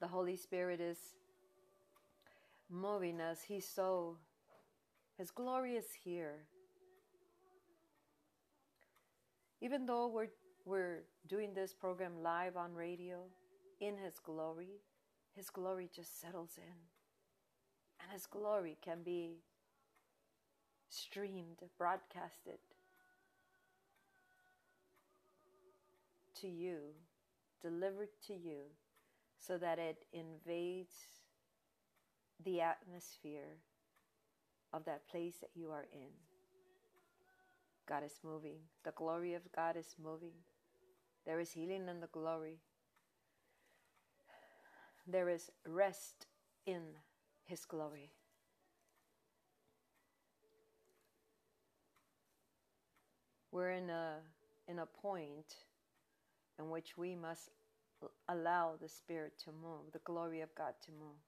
The Holy Spirit is moving us. He's so, His glory is here. Even though we're, we're doing this program live on radio, in His glory, His glory just settles in. And His glory can be streamed, broadcasted to you, delivered to you, so that it invades the atmosphere of that place that you are in. God is moving. The glory of God is moving. There is healing in the glory. There is rest in His glory. We're in a, in a point in which we must allow the Spirit to move, the glory of God to move.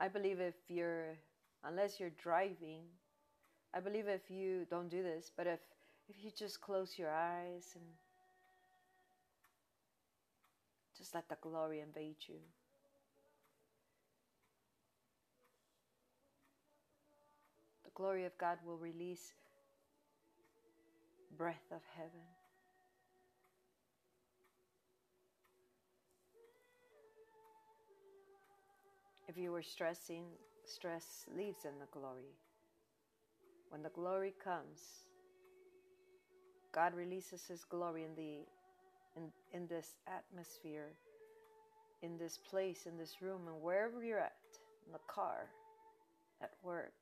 I believe if you're, unless you're driving, I believe if you don't do this, but if if you just close your eyes and just let the glory invade you. The glory of God will release breath of heaven. If you were stressing, stress leaves in the glory. When the glory comes, God releases His glory in the in, in this atmosphere, in this place, in this room, and wherever you're at, in the car, at work.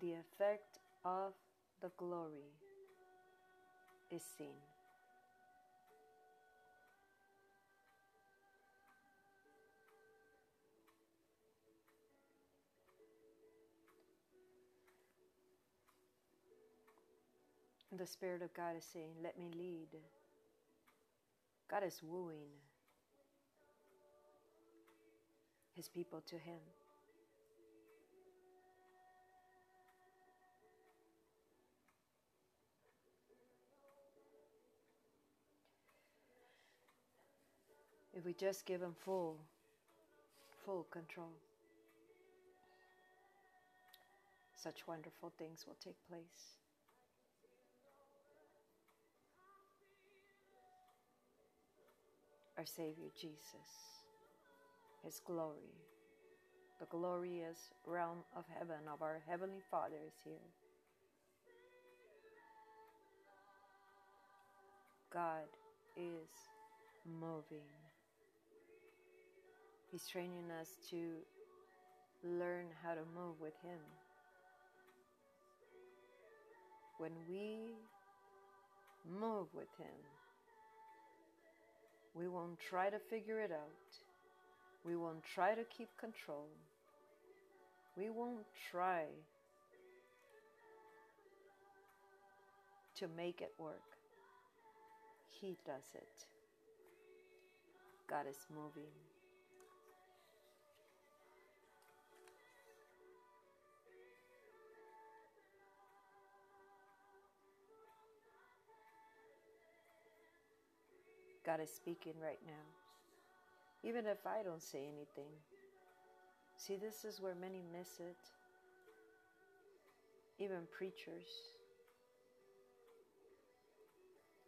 The effect of the glory is seen. The Spirit of God is saying, Let me lead. God is wooing His people to Him. If we just give Him full, full control, such wonderful things will take place. Our Savior Jesus, His glory, the glorious realm of heaven of our Heavenly Father is here. God is moving. He's training us to learn how to move with Him. When we move with Him, we won't try to figure it out. We won't try to keep control. We won't try to make it work. He does it. God is moving. God is speaking right now. Even if I don't say anything. See, this is where many miss it. Even preachers.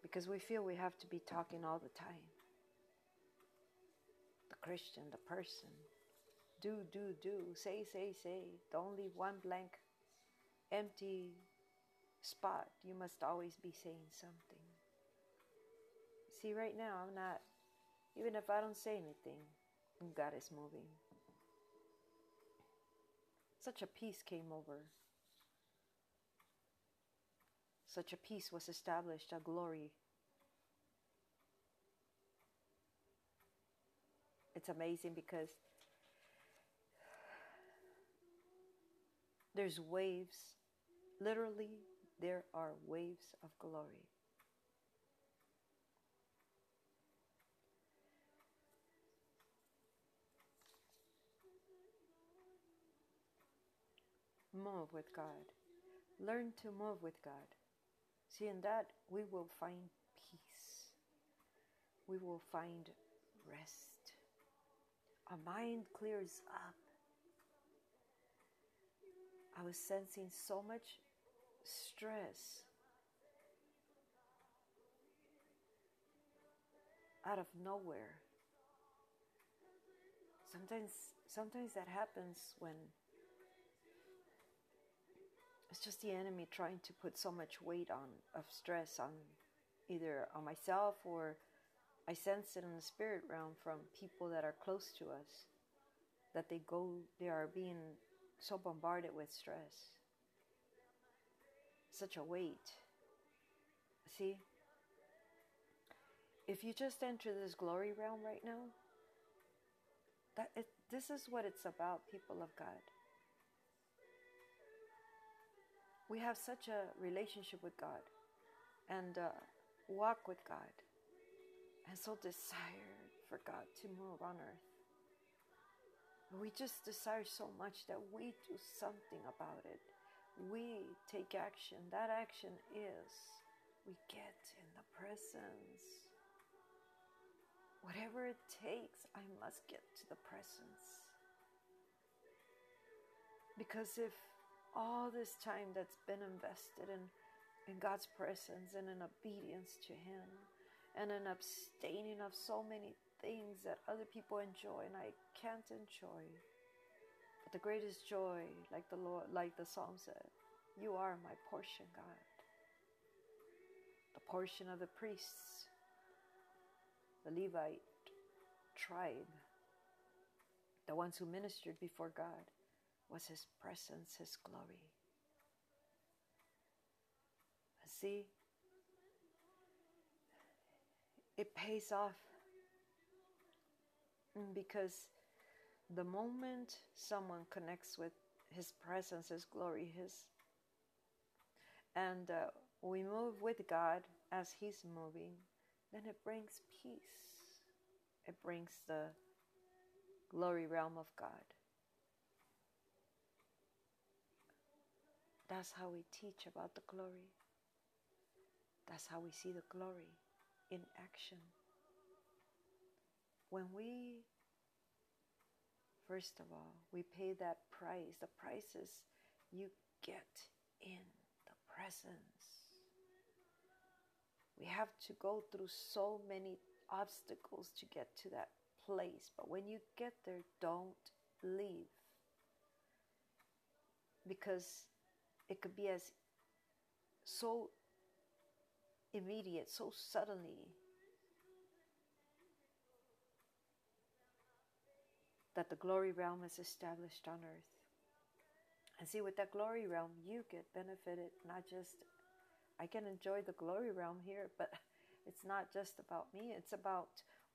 Because we feel we have to be talking all the time. The Christian, the person. Do, do, do. Say, say, say. Don't leave one blank, empty spot. You must always be saying something. See, right now, I'm not, even if I don't say anything, God is moving. Such a peace came over. Such a peace was established, a glory. It's amazing because there's waves. Literally, there are waves of glory. Move with God. Learn to move with God. See, in that we will find peace. We will find rest. Our mind clears up. I was sensing so much stress out of nowhere. Sometimes sometimes that happens when it's just the enemy trying to put so much weight on of stress on either on myself or I sense it in the spirit realm from people that are close to us that they go they are being so bombarded with stress. Such a weight. See? If you just enter this glory realm right now that it, this is what it's about people of god we have such a relationship with god and uh, walk with god and so desired for god to move on earth. We just desire so much that we do something about it. We take action. That action is we get in the presence. Whatever it takes, I must get to the presence. Because if all this time that's been invested in, in God's presence and in obedience to Him and in abstaining of so many things that other people enjoy and I can't enjoy. But the greatest joy, like the Lord, like the psalm said, you are my portion, God. The portion of the priests the Levite tribe, the ones who ministered before God, was His presence, His glory. See, it pays off because the moment someone connects with His presence, His glory, His and uh, we move with God as He's moving, then it brings peace. It brings the glory realm of God. That's how we teach about the glory. That's how we see the glory in action. When we, first of all, we pay that price, the price is you get in the presence we have to go through so many obstacles to get to that place. But when you get there, don't leave. Because it could be as so immediate, so suddenly that the glory realm is established on earth. And see, with that glory realm, you get benefited not just I can enjoy the glory realm here, but it's not just about me, it's about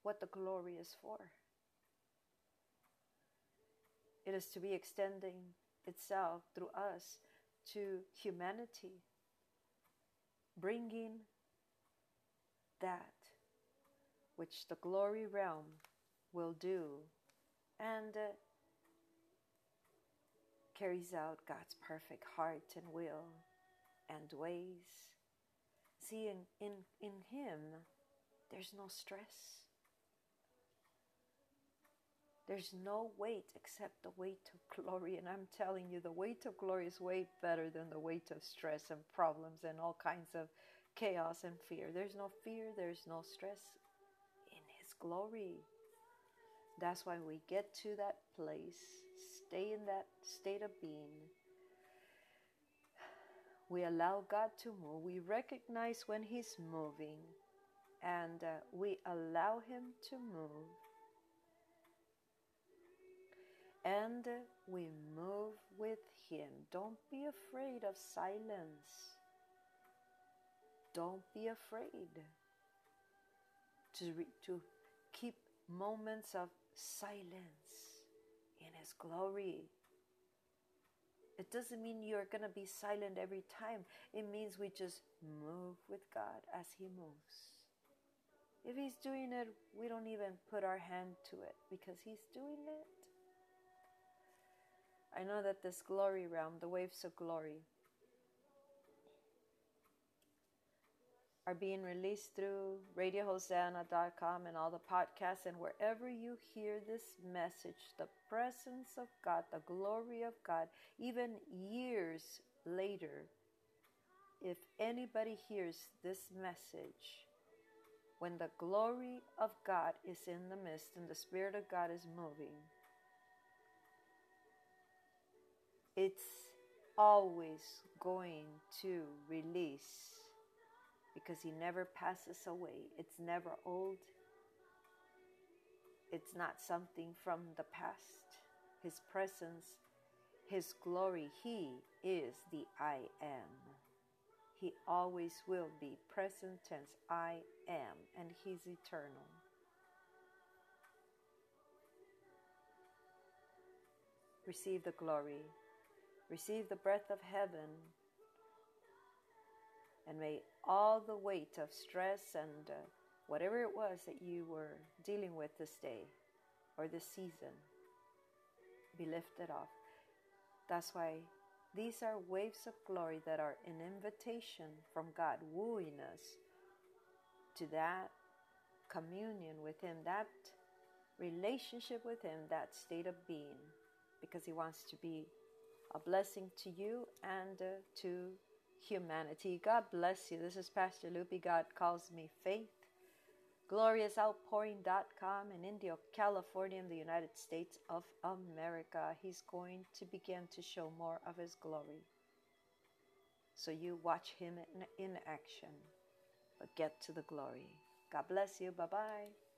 what the glory is for. It is to be extending itself through us to humanity, bringing that which the glory realm will do and uh, carries out God's perfect heart and will and ways See, in, in, in Him, there's no stress. There's no weight except the weight of glory. And I'm telling you, the weight of glory is way better than the weight of stress and problems and all kinds of chaos and fear. There's no fear, there's no stress in His glory. That's why we get to that place, stay in that state of being we allow God to move. We recognize when He's moving and uh, we allow Him to move. And we move with Him. Don't be afraid of silence. Don't be afraid to, re- to keep moments of silence in His glory it doesn't mean you're going to be silent every time. It means we just move with God as He moves. If He's doing it, we don't even put our hand to it because He's doing it. I know that this glory realm, the waves of glory, are being released through RadioHosanna.com and all the podcasts, and wherever you hear this message, the presence of God, the glory of God, even years later, if anybody hears this message, when the glory of God is in the midst and the Spirit of God is moving, it's always going to release because He never passes away. It's never old, it's not something from the past. His presence, His glory, He is the I am. He always will be. Present tense, I am, and He's eternal. Receive the glory, receive the breath of heaven, and may all the weight of stress and uh, whatever it was that you were dealing with this day or this season be lifted off. That's why these are waves of glory that are an invitation from God, wooing us to that communion with Him, that relationship with Him, that state of being, because He wants to be a blessing to you and uh, to humanity. God bless you. This is Pastor Lupe. God calls me faith. GloriousOutpouring.com in Indio, California, in the United States of America. He's going to begin to show more of His glory. So you watch Him in, in action, but get to the glory. God bless you. Bye bye.